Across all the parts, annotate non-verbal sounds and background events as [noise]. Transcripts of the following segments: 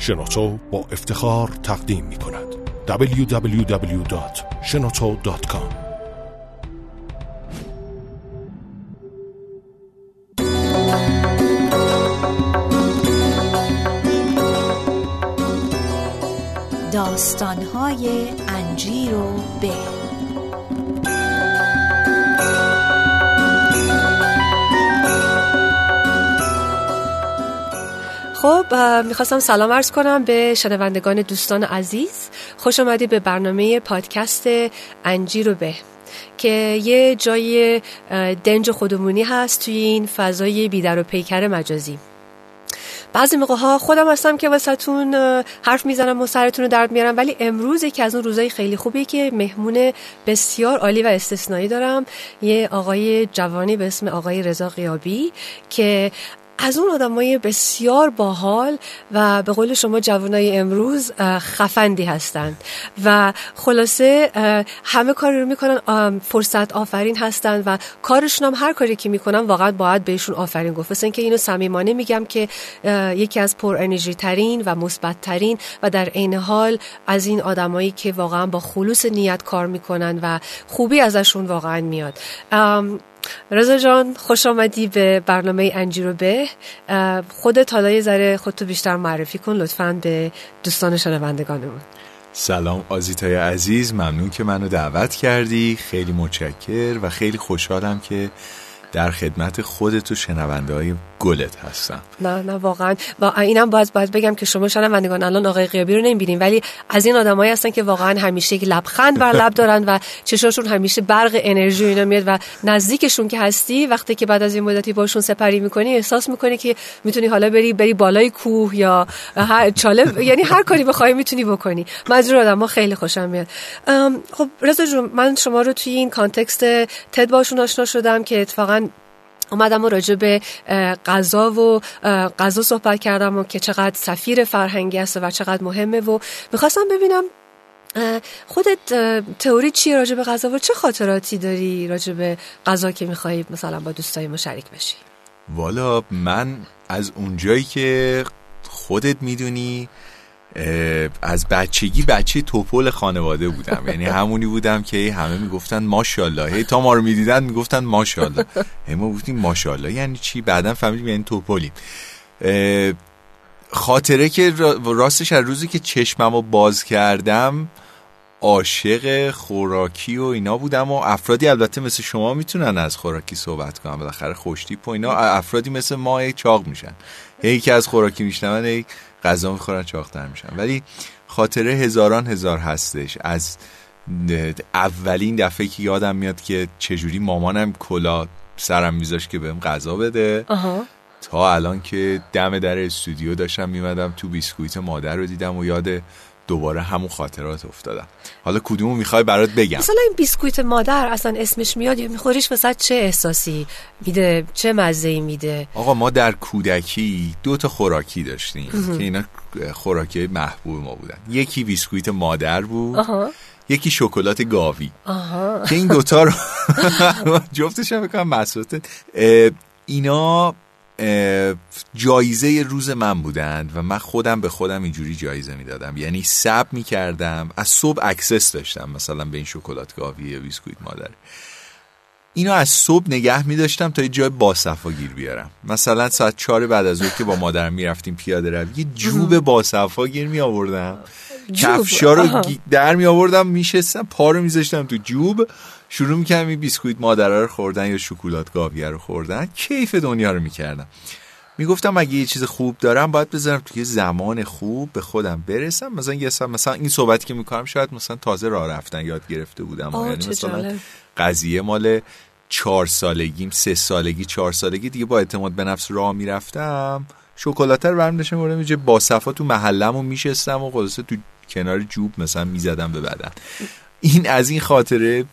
شنوتو با افتخار تقدیم می کند www.shenoto.com داستانهای انجیر و به خب می‌خواستم سلام عرض کنم به شنوندگان دوستان عزیز. خوش آمدید به برنامه پادکست انجیر و به که یه جای دنج خودمونی هست توی این فضای بیدر و پیکر مجازی. بعضی موقع ها خودم هستم که واسهتون حرف می‌زنم و سرتون رو درد میارم ولی امروز یکی از اون روزای خیلی خوبی که مهمون بسیار عالی و استثنایی دارم. یه آقای جوانی به اسم آقای رضا قیابی که از اون آدمای بسیار باحال و به قول شما جوانای امروز خفندی هستند. و خلاصه همه کاری رو می‌کنن فرصت آفرین هستند و کارشون هم هر کاری که می‌کنن واقعا باید بهشون آفرین گفت. مثل که اینو صمیمانه میگم که یکی از پر انرژی ترین و مثبت ترین و در عین حال از این آدمایی که واقعا با خلوص نیت کار می‌کنن و خوبی ازشون واقعا میاد. رضا جان خوش آمدی به برنامه انجیرو به. خودت حالا یه ذره خودتو بیشتر معرفی کن لطفا به دوستان شنوندگانمون. سلام آزیتای عزیز ممنون که منو دعوت کردی. خیلی متشکر و خیلی خوشحالم که در خدمت خودت و شنونده های گلت هستم. نه نه واقعا. و اینم باید باید بگم که شما شنوندگان الان آقای قیابی رو نمی‌بینین ولی از این آدمایی هستن که واقعا همیشه یک لبخند بر لب دارن و چشاشون همیشه برق انرژی اینا میاد و نزدیکشون که هستی وقتی که بعد از این مدتی باشون سپری می‌کنی احساس می‌کنی که می‌تونی حالا بری بری بالای کوه یا هر چاله [laughs] یعنی هر کاری بخوای می‌تونی بکنی. مجبور آدم خیلی خوشم میاد. خب رضا من شما رو توی این کانتکست تد باشون آشنا شدم که اتفاقا اومدم و راجع به غذا و غذا صحبت کردم و که چقدر سفیر فرهنگی است و چقدر مهمه و می‌خواستم ببینم خودت تئوری چیه راجع به غذا و چه خاطراتی داری راجع به غذا که میخوایی مثلا با دوستای ما شریک بشی؟ والا من از اونجایی که خودت می‌دونی از بچگی بچه توپل خانواده بودم. یعنی همونی بودم که همه می‌گفتن ماشاءالله. هی تا ما رو می‌دیدن می‌گفتن ماشاءالله. ما گفتیم ماشاءالله. یعنی چی؟ بعدا فهمیدیم یعنی توپلیم. خاطره که راستش از روزی که چشممو باز کردم عاشق خوراکی و اینا بودم و افرادی البته مثل شما می‌تونن از خوراکی صحبت کنن. بالاخره خوشتیپ و اینا افرادی مثل ما چاق میشن. هی که از خوراکی میشنون غذا می‌خورن چاقتر میشن. ولی خاطره هزاران هزار هستش. از اولین دفعه که یادم میاد که چجوری مامانم کلا سرم میذاش که بهم غذا بده. تا الان که دم در استودیو داشتم میمدم تو بیسکویت مادر رو دیدم و یاد دوباره همون خاطرات افتادم. حالا کدومو می‌خوای برات بگم؟ مثلا این بیسکویت مادر اصلا اسمش میاد یا میخوریش وسط چه احساسی میده چه مزه میده؟ آقا ما در کودکی دو تا خوراکی داشتیم که اینا خوراکی محبوب ما بودن. یکی بیسکویت مادر بود یکی شکلات گاوی. آها. که این دوتا رو جفتش هم بکنم اینا جایزه روز من بودند و من خودم به خودم اینجوری جایزه می‌دادم. یعنی صبر می‌کردم از صبح access داشتم مثلا به این شکلات گاوی یا بیسکویت مادر. اینو از صبح نگه می داشتم تا یه جای باصفا گیر بیارم. مثلا ساعت چهار بعد از اون که با مادرم می‌رفتیم پیاده روی یه جوب باصفا گیر می آوردم کفشا رو در می آوردم میشستم پا رو میذاشتم تو جوب. شروع می‌کردم این بیسکویت مادره رو خوردن یا شکلات گاویه رو خوردن. کیف دنیا رو می‌کردم. می‌گفتم اگه یه چیز خوب دارم باید بذارم توی زمان خوب به خودم برسم. مثلا یه سم مثلا این صحبتی که می‌کنم شاید مثلا تازه راه رفتن یاد گرفته بودم. یعنی مثلا قضیه مال چهار سالگیم سه سالگی چهار سالگی دیگه با اعتماد به نفس راه می‌رفتم. شکلات رو برم داشتم بردم یه با صفا تو محلم میشستم و خلاصه تو کنار جوب مثلا می‌زدم به بدن. این از این خاطره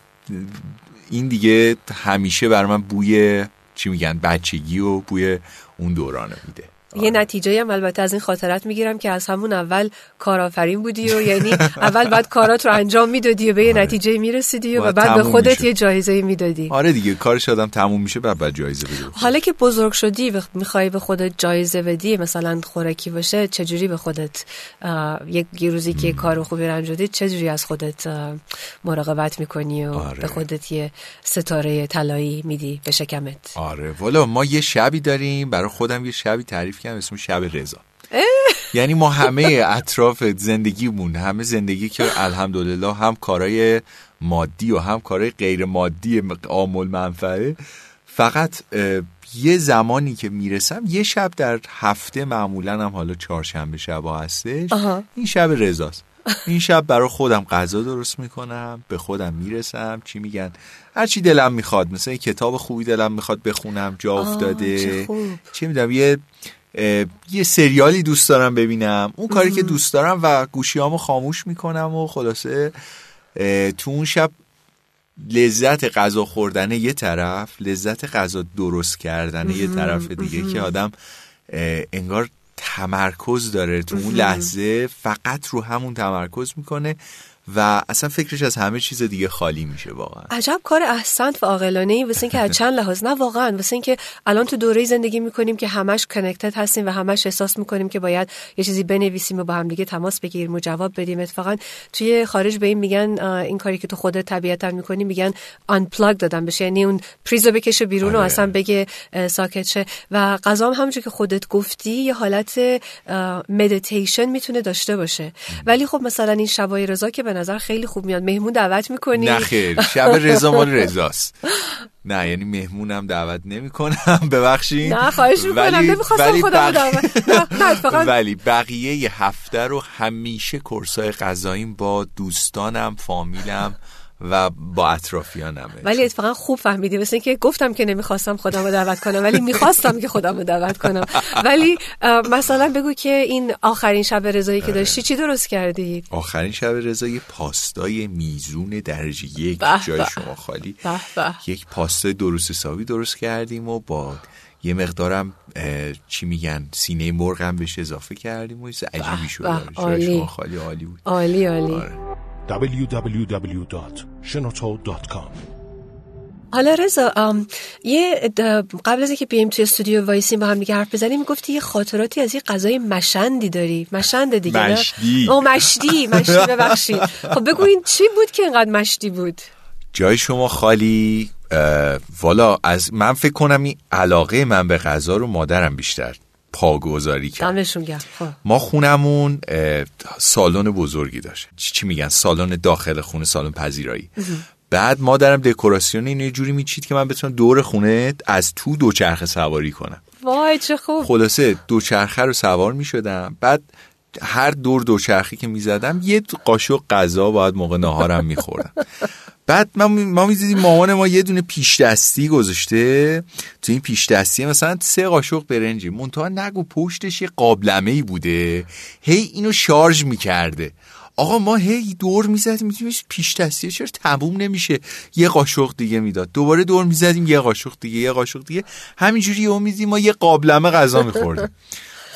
این دیگه همیشه بر من بوی چی میگن بچگی و بوی اون دورانه میده. یه نتیجه هم البته از این خاطرت می‌گیرم که از همون اول کارآفرین بودی و یعنی اول بعد کارات رو انجام می‌دادی و به یه نتیجه می‌رسیدی و بعد به خودت. یه جایزه می‌دادی. آره دیگه کارش آدم تموم میشه بعد بعد جایزه بده. حالا که بزرگ شدی و می‌خوای به خودت جایزه بدی مثلا خوراکی باشه چجوری به خودت یک روزی که کار خوبی انجام دادی چجوری از خودت مراقبت می‌کنی و آره. به خودت یه ستاره طلایی میدی به شکمت؟ آره والا ما یه شبی داریم برای خودم یه شبی تعریف کردم اسم شب رضا. یعنی ما همه اطراف زندگیمون همه زندگی که الحمدلله هم کارهای مادی و هم کارهای غیر مادی عامل منفعه فقط یه زمانی که می‌رسم یه شب در هفته معمولا هم حالا چهارشنبه شبا هستش آها. این شب رضاست. این شب برای خودم غذا درست می‌کنم به خودم می‌رسم. چی میگن؟ هر چی دلم می‌خواد مثلا یه کتاب خوبی دلم می‌خواد بخونم جا افتاده چه خوب. چه می‌دونم یه یه سریالی دوست دارم ببینم. اون کاری که دوست دارم و گوشیامو خاموش می‌کنم و خلاصه تو اون شب لذت غذا خوردن یه طرف لذت غذا درست کردن یه طرف دیگه که آدم انگار تمرکز داره. تو اون لحظه فقط رو همون تمرکز می‌کنه. و اصلا فکرش از همه چیز دیگه خالی میشه واقعا. عجب کار احسنت و عاقلانه ای واسه اینکه از چند لحاظ. نه واقعا. واسه اینکه الان تو دوره زندگی می‌کنیم که همش کنکتد هستیم و همش احساس می‌کنیم که باید یه چیزی بنویسیم و با هم دیگه تماس بگیریم و جواب بدیم. اتفاقا توی خارج به این میگن این کاری که تو خودت طبیعتا می‌کنی میگن unplug دادن بشه. یعنی اون پریزو بکشه بیرون و آره. اصلا بگه ساکت شه. و هم همونجور که خودت گفتی یه حالت مدیتیشن می‌تونه داشته باشه. ولی خب مثلا این شبای رضا که به نظر خیلی خوب میاد. مهمون دعوت می‌کنی؟ نه خیر. شب رضا مال رضاست. نه یعنی مهمونم دعوت نمی کنم [laughs] ببخشید. نه خواهش می‌کنم. ولی- نمی‌خواستم ولی خودم اتفاقا [laughs] ولی بقیه هفته رو همیشه کرسای غذاییم با دوستانم فامیلم و با اطرافیانمه. ولی اتفاقا خوب فهمیدی. مثل اینکه گفتم که نمی‌خواستم خودم رو دعوت کنم ولی می‌خواستم که خودم رو دعوت کنم. ولی مثلا بگو که این آخرین شب رضایی که داشتی چی درست کردی؟ آخرین شب رضا یه پاستای میزون درجه یک جای. شما خالی. یک پاستای درست حسابی درست کردیم و با یه مقدارم چی میگن سینه مرغ هم بهش اضافه کردیم و عجیبی شد آره،. شما خالی عالی بود. عالی عالی. آره. www.shenoto.com حالا رضا ام، یه قبل از اینکه بیایم توی استودیو وایسیم با هم دیگه حرف بزنیم گفتی یه خاطراتی از یه غذای مشندی داری مشند دیگه نه؟ مشدی. او مشدی مشدی ببخشید خب بگو این چی بود که اینقدر مشدی بود جای شما خالی والا از من فکر کنم این علاقه من به غذا رو مادرم بیشتر پاگذاری کرد. دمشون گرم. خب. ما خونمون سالن بزرگی داشت. چی میگن؟ سالن داخل خونه سالن پذیرایی. بعد مادرم دکوراسیون اینو یه جوری میچید که من بتونم دور خونه از تو دوچرخه سواری کنم. وای چه خوب. خلاصه دوچرخه رو سوار می‌شدم. بعد هر دور دوچرخه که می‌زدم یه قاشق غذا باید موقع ناهارم می‌خورم. بعد ما ما می‌دیدیم مامان ما یه دونه پیش دستی گذاشته. تو این پیش دستی مثلا سه قاشق برنجی. منتها نگو پشتش یه قابلمه ای بوده. هی اینو شارژ می‌کرده. آقا ما هی دور می‌زدیم میدیم پیش دستیه چرا تموم نمیشه؟ یه قاشق دیگه می‌داد. دوباره دور می‌زدیم یه قاشق دیگه یه قاشق دیگه. همینجوری یه میدیم ما یه قابلمه غذا میخوردیم.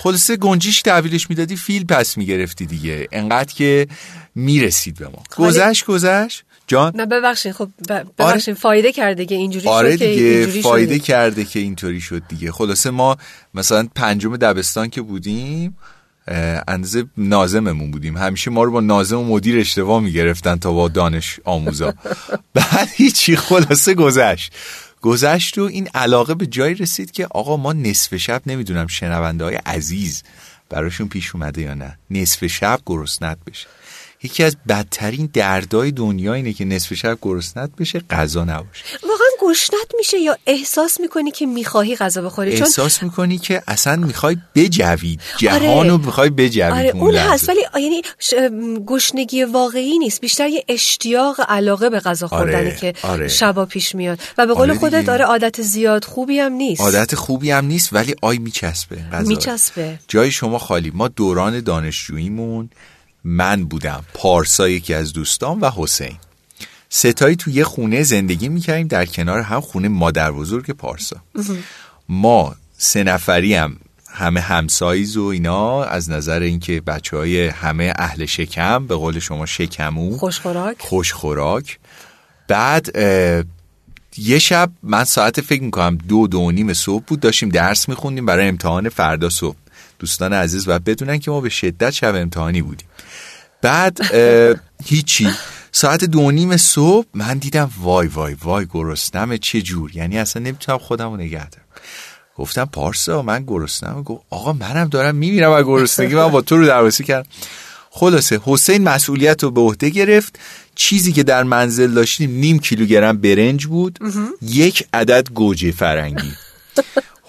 خلاصه گنجیش تحویلش می‌دادی فیل پس می‌گرفتی دیگه. انقدر که می‌رسید به ما. خالی- گذشت گذشت. جان؟ نه ببخشید. خب ب- ببخشید. فایده کرده که اینجوری آره شد که دیگه اینجوری فایده شدید. کرده که اینطوری شد دیگه. خلاصه ما مثلا پنجم دبستان که بودیم اندازه نازممون بودیم. همیشه ما رو با نازم و مدیر اشتباه می‌گرفتن تا با دانش آموزا. [laughs] بعد هیچی خلاصه گذشت. گذشت و این علاقه به جایی رسید که آقا ما نصف شب نمی‌دونم شنونده های عزیز براشون پیش اومده یا نه. نصف شب گرسنت بشه. یکی از بدترین دردای دنیا اینه که نصف شب گرسنت بشه غذا نباشه. واقعا گشنت میشه یا احساس می‌کنی که می‌خواهی غذا بخوری؟ چون احساس می‌کنی که اصلا می‌خوای بجوید. جهان رو می‌خوای بجوید آره اون لحظه. هست ولی یعنی ش- گشنگی واقعی نیست. بیشتر یه اشتیاق علاقه به غذا خوردنه آره، که آره. شبا پیش میاد. و به قول آره خودت. داره عادت زیاد خوبی هم نیست. عادت خوبی هم نیست ولی آی میچسبه غذا میچسبه. جای شما خالی. ما دوران دانشجوییمون من بودم پارسا یکی از دوستان و حسین. ستایی تو یه خونه زندگی می‌کردیم در کنار هم خونه مادر بزرگ پارسا. ما سه نفری هم همه همسایز و اینا از نظر اینکه بچه های همه اهل شکم به قول شما شکمو خوشخوراک. خوشخوراک. بعد یه شب من ساعت فکر می‌کنم دو دو و نیم صبح بود داشتیم درس میخوندیم برای امتحان فردا صبح. دوستان عزیز و بدونن که ما به شدت شب امتحانی بودیم. بعد هیچی. ساعت دو نیم صبح من دیدم وای وای وای گرسنم چه جور؟ یعنی اصلا نمی‌تونم خودم رو نگه دارم. گفتم پارسا من گرسنم گفت آقا منم دارم میمیرم از گرسنگی من با تو رو درواسی کردم. خلاصه حسین مسئولیت رو به عهده گرفت. چیزی که در منزل داشتیم نیم کیلوگرم برنج بود. یک عدد گوجه فرنگی.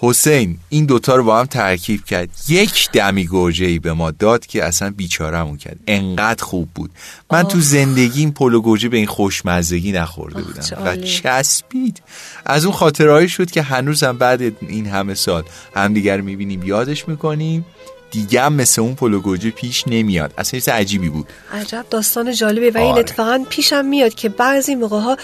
حسین این دوتا رو با هم ترکیب کرد. یک دمی گوجه ای به ما داد که اصلا بیچارمون کرد. انقدر خوب بود. من تو زندگیم پلو گوجه به این خوشمزگی نخورده بودم و. چسبید. از اون خاطرهایی شد که هنوزم بعد این همه سال همدیگر می‌بینیم یادش می‌کنیم. دیگه هم مثل اون پلو گوجه پیش نمیاد. اصلا چیز عجیبی بود. عجب داستان جالبی و این آره. اتفاقا پیشم میاد که بعضی موقع ها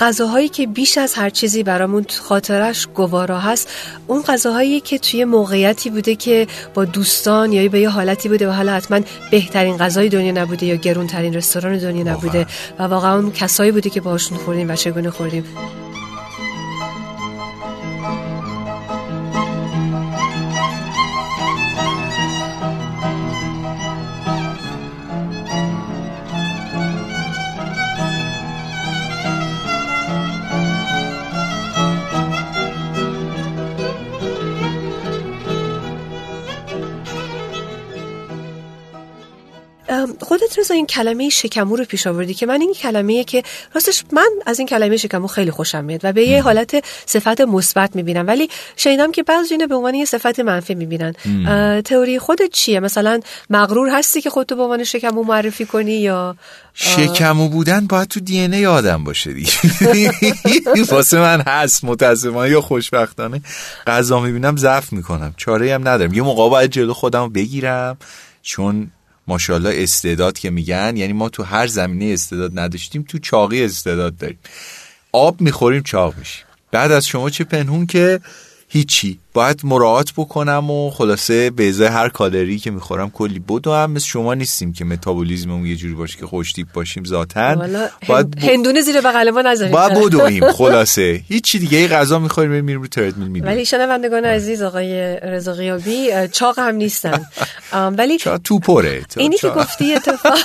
غذاهایی که بیش از هر چیزی برامون خاطرش گوارا هست اون غذاهایی که توی موقعیتی بوده که با دوستان یا به یه حالتی بوده و حالا حتما بهترین غذای دنیا نبوده یا گرونترین رستوران دنیا نبوده و واقعا اون کسایی بوده که باهاشون خوردیم و چگونه خوردیم. رضا این کلمه شکمو رو پیش آوردی که من این کلمه که راستش من از این کلمه شکمو خیلی خوشم میاد و به یه حالت صفت مثبت می‌بینم. ولی شنیدم که بعضی اینو به عنوان یه صفت منفی می‌بینن. تئوری خودت چیه؟ مثلا مغرور هستی که خودتو به عنوان شکمو معرفی کنی یا شکمو بودن باید تو دی ان آدم باشه دیگه. [laughs] واسه من هست متاسفانه یا خوشبختانه. غذا می‌بینم ضعف می‌کنم. چاره هم ندارم. یه موقع باید جلو خودم بگیرم چون ماشاءالله استعداد که میگن یعنی ما تو هر زمینه استعداد نداشتیم تو چاقی استعداد داریم. آب می‌خوریم چاق میشیم. بعد از شما چه پنهون که هیچی. باید مراعات بکنم و خلاصه به ازای هر کالری که می‌خورم کلی بدو هم. مثل شما نیستیم که متابولیزممون یه جوری باشه که خوشتیپ باشیم ذاتن باید هند- ب- هندونه زیر بغل ما نذاریم. باید بدویم [laughs] خلاصه. هیچی دیگه. ای غذا می‌خوریم میریم رو تردمیل میدیم ولی شنوندگان عزیز آقای رضا غیابی چاق هم نیستن. [laughs] ولی چا تو پره. تو- اینی که گفتی اتفاق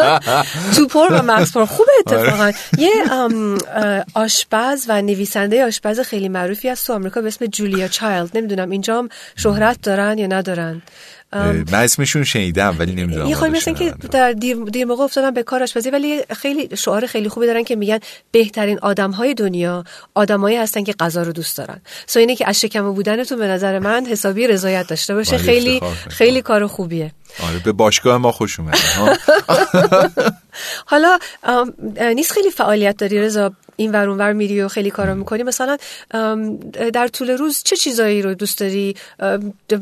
[laughs] توپر و مغز پر. خوبه آره. اتفاقا. یه آشپز و نویسنده آشپز خیلی معروفی از تو آمریکا به اسم جولیا چایلد. نمی‌دونم اینجا هم شهرت دارن یا ندارن. من اسمشون شنیدم ولی نمی‌دونم یه خواهی مثل که در دیر, دیر موقع افتادن به کار آشپزی ولی خیلی شعار خیلی خوبی دارن که میگن بهترین آدم های دنیا آدمایی هستن که غذا رو دوست دارن. سو اینه که از شکم بودنتون به نظر من حسابی رضایت داشته باشه. ولی خیلی. خیلی کار خوبیه. آره به باشگاه ما خوش اومده ها. [laughs] حالا نیست خیلی فعالیت داری رضا؟ این ور اونور میری و خیلی کارا می‌کنی؟ مثلا در طول روز چه چیزایی رو دوست داری؟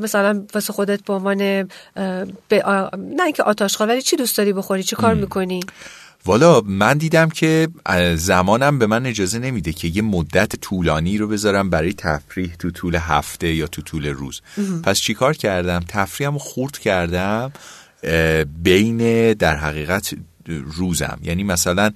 مثلا واسه خودت به عنوان نه اینکه آتاشخال ولی چی دوست داری بخوری؟ چی کار می‌کنی؟ والا من دیدم که اه، زمانم به من اجازه نمیده که یه مدت طولانی رو بذارم برای تفریح تو طول هفته یا تو طول روز. پس چیکار کردم؟ تفریحم رو خورد کردم اه، بین در حقیقت روزم. یعنی مثلا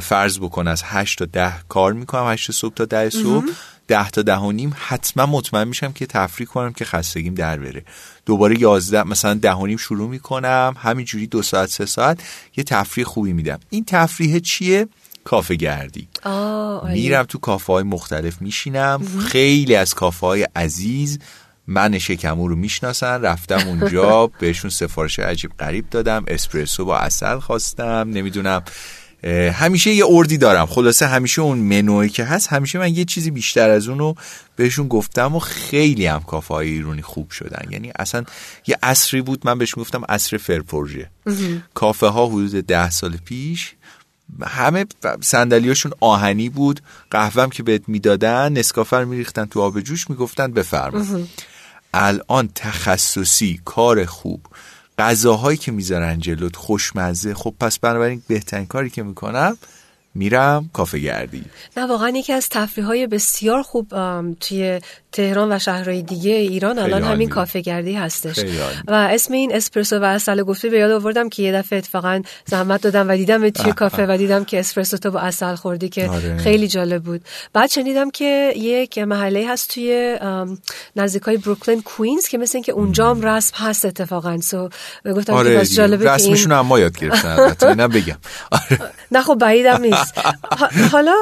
فرض بکن از هشت تا ده کار می‌کنم هشت صبح تا ده صبح. ده تا ده و نیم حتما مطمئن میشم که تفریح کنم که خستگیم در بره. دوباره یازده مثلا ده و نیم شروع می‌کنم همینجوری دو ساعت سه ساعت یه تفریح خوبی میدم. این تفریح چیه؟ کافه گردی. میرم تو کافه های مختلف میشینم. خیلی از کافه های عزیز من شکمو رو می‌شناسن. رفتم اونجا [laughs] بهشون سفارش عجیب غریب دادم. اسپرسو با اصل خواستم. نمی‌دونم. همیشه یه اردی دارم. خلاصه همیشه اون منوی که هست همیشه من یه چیزی بیشتر از اونو بهشون گفتم و خیلی هم کافه های ایرونی خوب شدن. یعنی اصلا یه عصری بود من بهشون گفتم عصر فرپروژه کافه ها حدود ده سال پیش همه صندلیاشون آهنی بود. قهوهم که بهت می‌دادن نسکافه رو میریختن تو آب جوش می‌گفتن بفرما. الان تخصصی کار خوب. غذاهایی که می‌ذارن جلوت خوشمزه خب پس بنابراین بهترین کاری که می‌کنم میرم کافه گردی نه واقعا یکی از تفریح های بسیار خوب توی تهران و شهرهای دیگه ایران الان. همین کافه گردی هستش. و اسم این اسپرسو و اصل گفته به یاد آوردم که یه دفعه اتفاقا زحمت دادم و دیدم توی کافه و دیدم که اسپرسو تو با اصل خوردی که آره. خیلی جالب بود. بعد شنیدم که یک محله هست توی نزدیکای بروکلین کوینز که مثل اینکه اونجا هم رسم هست اتفاقا. سو گفتم که آره بس. جالبه که این رسمشون هم ما یاد گرفتن. اینم بگم. آره. نه خب بعیدم نیست. [laughs] حالا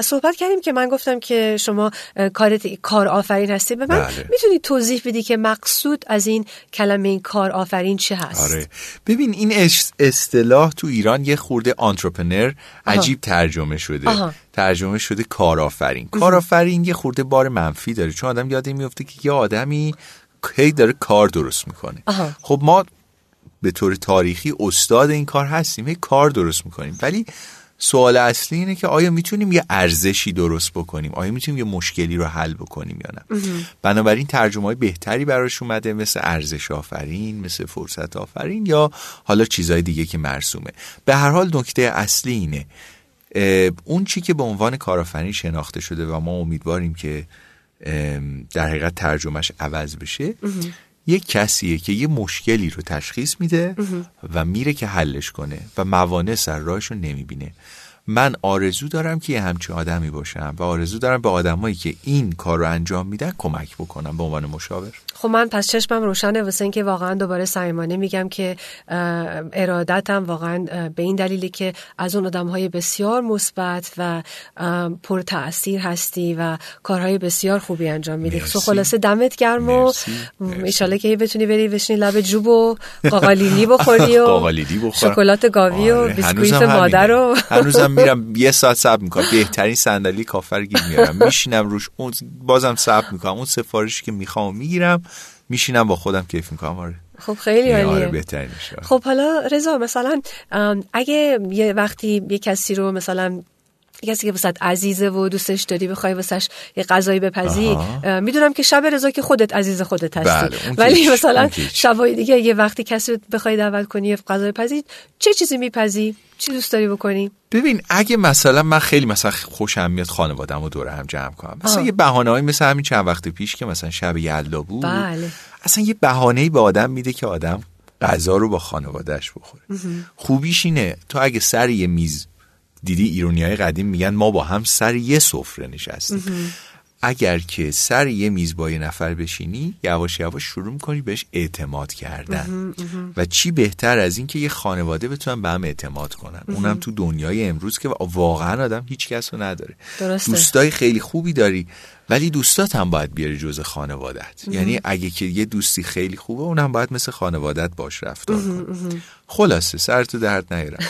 صحبت کردیم که من گفتم که شما کار کار آفرین هستی. به من بله. می‌تونی توضیح بدی که مقصود از این کلمه این کار آفرین چه هست؟ آره. ببین این اصطلاح تو ایران یه خورده آنترپرنر عجیب ترجمه شده. آها. ترجمه شده کارآفرین. کارآفرین یه خورده بار منفی داره. چون آدم یاد میفته که یه آدمی هی داره کار درست می‌کنه. آها. خب ما به طور تاریخی استاد این کار هستیم. هی کار درست می‌کنیم. ولی سوال اصلی اینه که آیا می‌تونیم یه ارزشی درست بکنیم؟ آیا می‌تونیم یه مشکلی رو حل بکنیم یا نه؟ بنابراین ترجمه های بهتری براش اومده مثل ارزش آفرین مثل فرصت آفرین یا حالا چیزهای دیگه که مرسومه. به هر حال نکته اصلی اینه اون چی که به عنوان کارآفرین شناخته شده و ما امیدواریم که در حقیقت ترجمهش عوض بشه یک کسیه که یه مشکلی رو تشخیص میده و میره که حلش کنه و موانع سر راهش رو نمی‌بینه. من آرزو دارم که یه همچین آدمی باشم و آرزو دارم به آدمایی که این کار رو انجام میدن کمک بکنم به عنوان مشاور خب من پس چشمم روشنه واسه اینکه واقعا دوباره صمیمانه میگم که ارادتم واقعا به این دلیلی که از اون آدم های بسیار مثبت و پر تاثیر هستی و کارهای بسیار خوبی انجام میدی. سو خلاصه دمت گرم و. ایشاله که بتونی بری بشینی لب جوب و قاقالیلی بخوری و [laughs] شکلات گاوی و آره، بیسکویت مادر. و هنوزم میرم یه ساعت صبر می‌کنم. بهترین صندلی کافه رو گیر میارم. میشینم روش اون بازم صبر می‌کنم. اون سفارشی که می‌خوام می‌گیرم میشینم با خودم کیف می‌کنم. آره. خب خیلی آره عالیه. خب حالا رضا مثلا اگه یه وقتی یه کسی رو مثلا کسی که واسه عزیزه و دوستش داری بخوای واسش یه غذایی بپزی می‌دونم که شب رضا که خودت عزیز خودت هستی. بله، ولی مثلا. شبای دیگه یه وقتی کسی بخوای دعوت کنی یه غذای پزی چه چیزی میپزی؟ چی دوست داری بکنی؟ ببین اگه مثلا من خیلی مثلا خوشم میاد خانوادم رو دور هم جمع کنم. مثلا آه. یه بهانه‌ای مثل همین چند وقت پیش که مثلا شب یلدا بود بله. اصلا یه بهانه‌ای به آدم میده که آدم غذا رو با خانوادهش بخوره. خوبیش اینه تو اگه سر یه میز دیدی ایرونی های قدیم میگن ما با هم سر یه سفره نشستیم. اگر که سر یه میز با یه نفر بشینی یواش یواش شروع می‌کنی بهش اعتماد کردن. و چی بهتر از این که یه خانواده بتونن به هم اعتماد کنن. اونم تو دنیای امروز که واقعا آدم هیچ کس رو نداره. درسته. دوستای خیلی خوبی داری ولی دوستات هم باید بیاری جز خانوادت یعنی اگه که یه دوستی خیلی خوبه اونم باید مثل خانوادت باش رفتار کنی خلاصه سر تو درد نیارم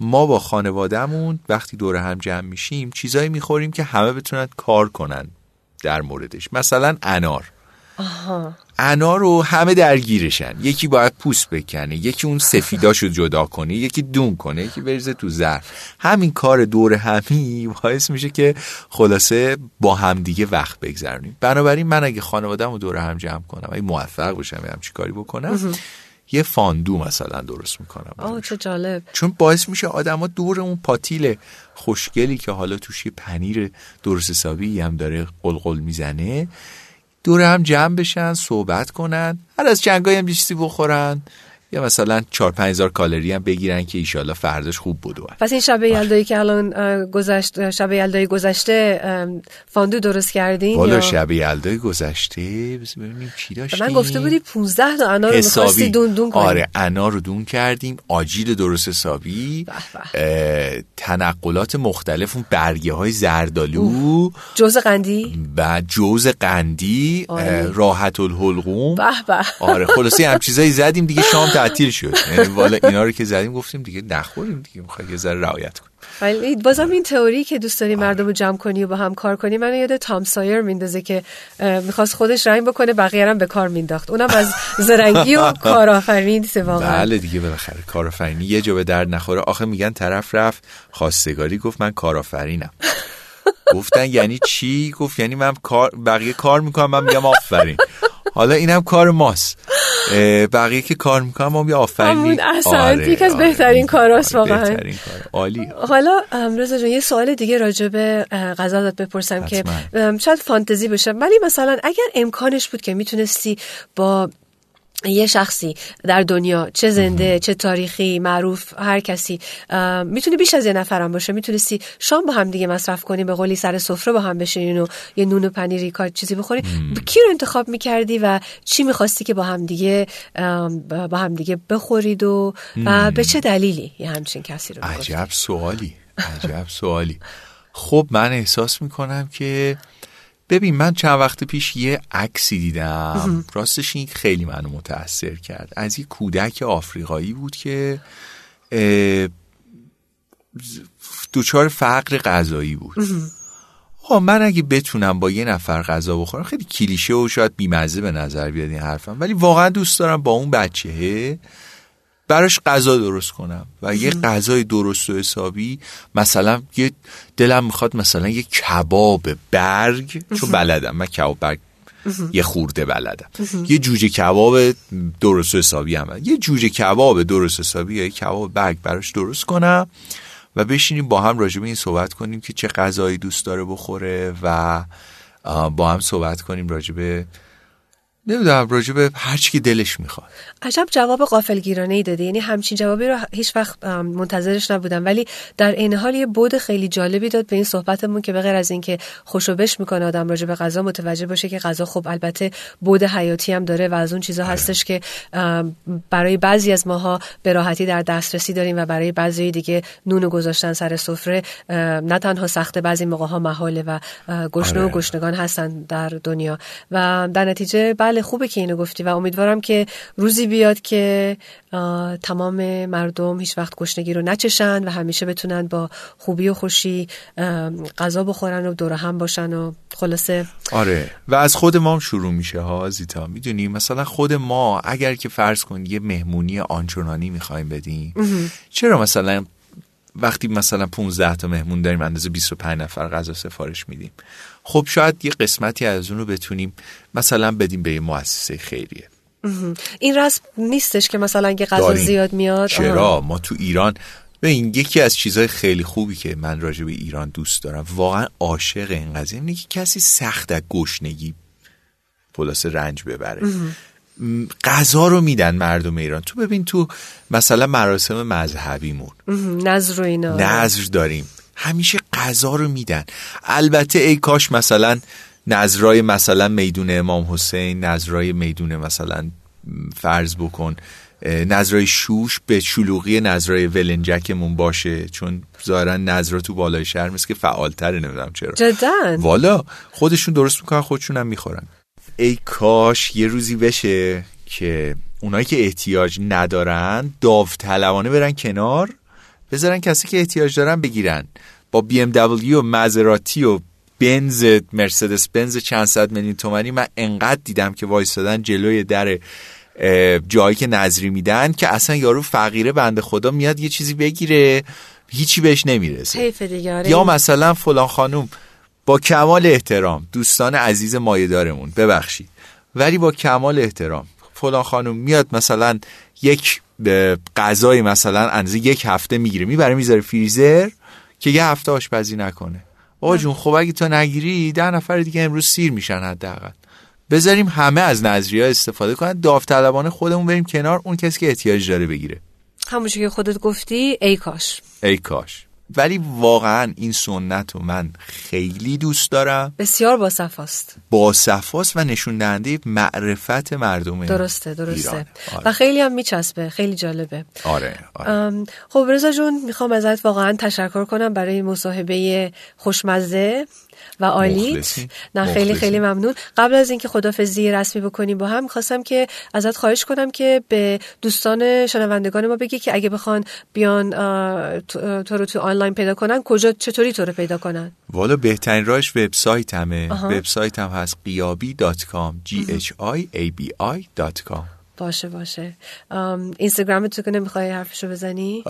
ما با خانوادهمون وقتی دور هم جمع میشیم چیزایی می‌خوریم که همه بتونن کار کنن. در موردش. مثلا انار. انار رو همه درگیرشن. یکی باید پوست بکنه یکی اون سفیداشو جدا کنه یکی دون کنه یکی بریزه تو ظرف همین کار دور همی باعث میشه که خلاصه با همدیگه وقت بگذرونیم. بنابراین من اگه خانوادم رو دور هم جمع کنم اگه موفق باشم یه همچی کاری بکنم یه fondue مثلا درست می‌کنم. آه چه جالب. چون باعث میشه آدما دور اون پاتیل خوشگلی که حالا توش یه پنیر درست حسابی هم داره قلقل می‌زنه دور هم جمع بشن صحبت کنن هر از جنگای هم چیزی بخورن. یا مثلا 4 5000 کالری هم بگیرن که ایشالله فرداش خوب بدوئن پس این شب یلدایی که الان گذشت شب یلدایی گذشته fondue درست کردین والا یا- شب یلدای گذشته ببینیم چی داشتیم من گفته بودی 15 تا انار رو می‌خواستی دون دون کنی. آره انار رو دون کردیم. آجیل درست حسابی. تنقلات مختلف اون برگه های زردالو جوز قندی؟ و جوز قندی. اه، راحت الحلقوم. به به. آره خلاصه هم چیزایی زدیم دیگه شام [laughs] تعطیل شد. یعنی والا اینا رو که زدیم گفتیم دیگه نخوریم دیگه می‌خوای یه ذره رعایت کنیم. ولی بازم این تئوری که دوست داری مردم رو جمع کنی و با هم کار کنی منو یاد تام سایر میندازه که می‌خواست خودش رنگ بکنه بقیه هم به کار مینداخت. اونم از زرنگی و [laughs] کارآفرینی واقعا. بله دیگه بالاخره کارآفرینی یه جا به درد نخوره. آخه میگن طرف رفت خواستگاری گفت من کارآفرینم. [laughs] گفتن یعنی چی؟ گفت یعنی من کار بقیه کار می‌کنم من میگم آفرین. حالا اینم کار ماست. بقیه که کار می‌کنم ما یه آفرینی همون اصلا یکی از بهترین کاراست آره، واقعا. بهترین کار. عالی. حالا رضا جان یه سوال دیگه راجع به غزل ازت بپرسم که حتما. شاید فانتزی باشه. ولی مثلا اگر امکانش بود که می‌تونستی با یه شخصی در دنیا چه زنده چه تاریخی معروف هر کسی. می‌تونه بیش از یه نفرم باشه. می‌تونستی شام با هم دیگه مصرف کنی به قولی سر سفره با هم بشینین و یه نون و پنیری کار چیزی بخوری. کی رو انتخاب می‌کردی و چی می‌خواستی که با هم دیگه با هم دیگه بخورید و, و به چه دلیلی یه همچین کسی رو؟ عجب سوالی. عجب سوالی. خب من احساس می‌کنم که ببین من چند وقت پیش یه عکسی دیدم. راستش این خیلی منو متاثر کرد. از یه کودک آفریقایی بود که اه، دچار فقر غذایی بود. خب من اگه بتونم با یه نفر غذا بخورم خیلی کلیشه و شاید بیمزه به نظر بیاد این حرفم ولی واقعا دوست دارم با اون بچهه براش غذا درست کنم. و یه غذای درست و حسابی مثلا یه دلم می‌خواد مثلا یه کباب برگ چون بلدم من کباب برگ یه خورده بلدم. یه جوجه کباب درست و حسابی هم. یه جوجه کباب درست و حسابی یا یه کباب برگ براش درست کنم و بشینیم با هم راجع به این صحبت کنیم که چه غذایی دوست داره بخوره و با هم صحبت کنیم راجع به نمی‌دونم راجع به هر چی که دلش می‌خواد. عجب جواب غافلگیرانه ای دادی. یعنی همچین جوابی رو هیچ وقت منتظرش نبودم. ولی در این حال یه بود خیلی جالبی داد به این صحبتمون که به غیر از اینکه خوشو بش می‌کنه آدم راجع به غذا متوجه باشه که غذا خب البته بود حیاتی هم داره و از اون چیزا هستش که برای بعضی از ماها به راحتی در دسترسی داریم و برای بعضی دیگه نون گذاشتن سر سفره نه تنها سخته بعضی موقع ها محاله و گشنه و آره. گشنگان هستن در دنیا. و در نتیجه بله خوبه که اینو گفتی و امیدوارم که روزی بیاد که تمام مردم هیچ وقت گشنگی رو نچشن و همیشه بتونن با خوبی و خوشی غذا بخورن و دور هم باشن و خلاصه. آره. و از خود ما هم شروع میشه ها زیتا. می‌دونی مثلا خود ما اگر که فرض کن یه مهمونی آنچنانی می‌خوایم بدیم چرا مثلا وقتی مثلا 15 تا مهمون داریم اندازه 25 نفر غذا سفارش میدیم. خب شاید یه قسمتی از اون رو بتونیم مثلا بدیم به یه مؤسسه خیریه. این رسم نیستش که مثلا اگه غذا. زیاد میاد؟ چرا؟ آها. ما تو ایران به این یکی از چیزهای خیلی خوبی که من راجع به ایران دوست دارم واقعا عاشق این قضیه اینه که کسی سخت از گشنگی خلاصه رنج ببره. غذا رو میدن مردم ایران. تو ببین تو مثلا مراسم مذهبیمون. نظر و اینا. نظر داریم. همیشه غذا رو میدن. البته ای کاش مثلا نظرای مثلا میدون امام حسین نظرای میدون مثلا فرض بکن نظرای شوش به شلوغی نظرای ولنجکمون باشه. چون ظاهرا نظرا تو بالای شهر مثل که فعالتره نمی‌دونم چرا. جدا. والا خودشون درست می‌کنن خودشون هم می‌خورن. ای کاش یه روزی بشه که اونایی که احتیاج ندارن داوطلبانه برن کنار بذارن کسی که احتیاج دارن بگیرن با بی ام دبلیو و مزراتی و بنز مرسدس بنز چند صد میلیون تومنی من انقدر دیدم که وایستادن جلوی در جایی که نظری میدن که اصلا یارو فقیره بنده خدا میاد یه چیزی بگیره هیچی بهش نمی‌رسه آره. یا مثلا فلان خانوم با کمال احترام دوستان عزیز مایه‌دارمون ببخشید. ولی با کمال احترام فلان خانوم میاد مثلا یک غذای مثلا اندازه یک هفته می‌گیره می‌بره می‌ذاره فریزر که یه هفته آشپزی نکنه. آقا جون خب اگه تو نگیری ده نفر دیگه امروز سیر میشن حداقل. بذاریم همه از نظریه استفاده کنن داوطلبانه خودمون بریم کنار اون کسی که احتیاج داره بگیره. همونجور که خودت گفتی ای کاش. ای کاش. ولی واقعا این سنت رو من خیلی دوست دارم بسیار با صفاست با صفاست و نشون دهنده معرفت مردم درسته درسته ایران. و آره. خیلی هم میچسبه خیلی جالبه آره, آره. خب رضا جون می‌خوام ازت واقعا تشکر کنم برای مصاحبه خوشمزه و عالیت. نه خیلی. خیلی ممنون قبل از اینکه خدافزی رسمی بکنیم با هم می‌خواستم که ازت خواهش کنم که به دوستان شنوندگان ما بگی که اگه بخوان بیان تو رو تو آنلاین پیدا کنن کجا چطوری تو رو پیدا کنن والا بهترین راهش وبسایتمه آها. وبسایت هم هست قیابی dot com g h i a b i dot com باشه باشه. ام، اینستاگرام تو که نمی‌خوای حرفشو بزنی؟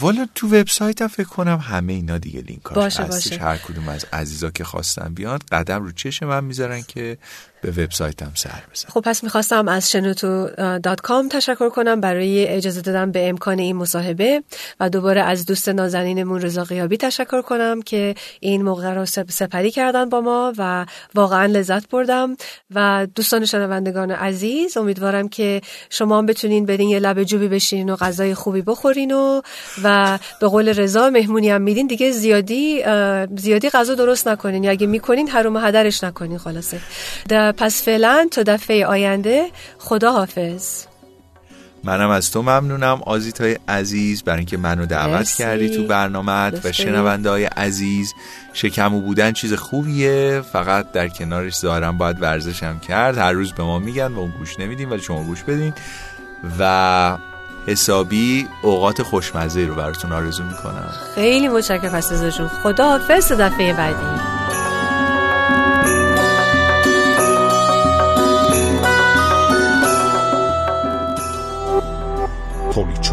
والا تو وبسایت هم فکر کنم همه اینا دیگه لینک باشه، هستش. باشه. هر کدوم از عزیزا که خواستن بیان قدم رو چشم من می‌ذارن که به وبسایتم سر بزن. خب پس می‌خواستم از شنوتو dot com تشکر کنم. برای اجازه دادن به امکان این مصاحبه و دوباره از دوست نازنینمون رضا قیابی تشکر کنم که این موقع رو سپری کردن با ما و واقعا لذت بردم. و دوستان شنوندگان عزیز امیدوارم که شما بتونین برین یه لب جوبی بشین و غذای خوبی بخورین و و به قول رضا مهمونی هم میدین دیگه زیادی زیادی غذا درست نکنین. یا اگه می‌کنین حروم هدرش نکنین خلاصه. پس فعلا تا دفعه آینده خدا حافظ منم از تو ممنونم آزیت های عزیز برای اینکه منو دعوت مرسی. کردی تو برنامه و شنونده های عزیز شکمو بودن چیز خوبیه فقط در کنارش ظاهرا باید ورزشم کرد. هر روز به ما میگن و اون گوش نمیدیم ولی شما گوش بدین. و حسابی اوقات خوشمزه رو براتون آرزو می‌کنم. خیلی متشکرم جون. خدا حافظ دفعه بعدی.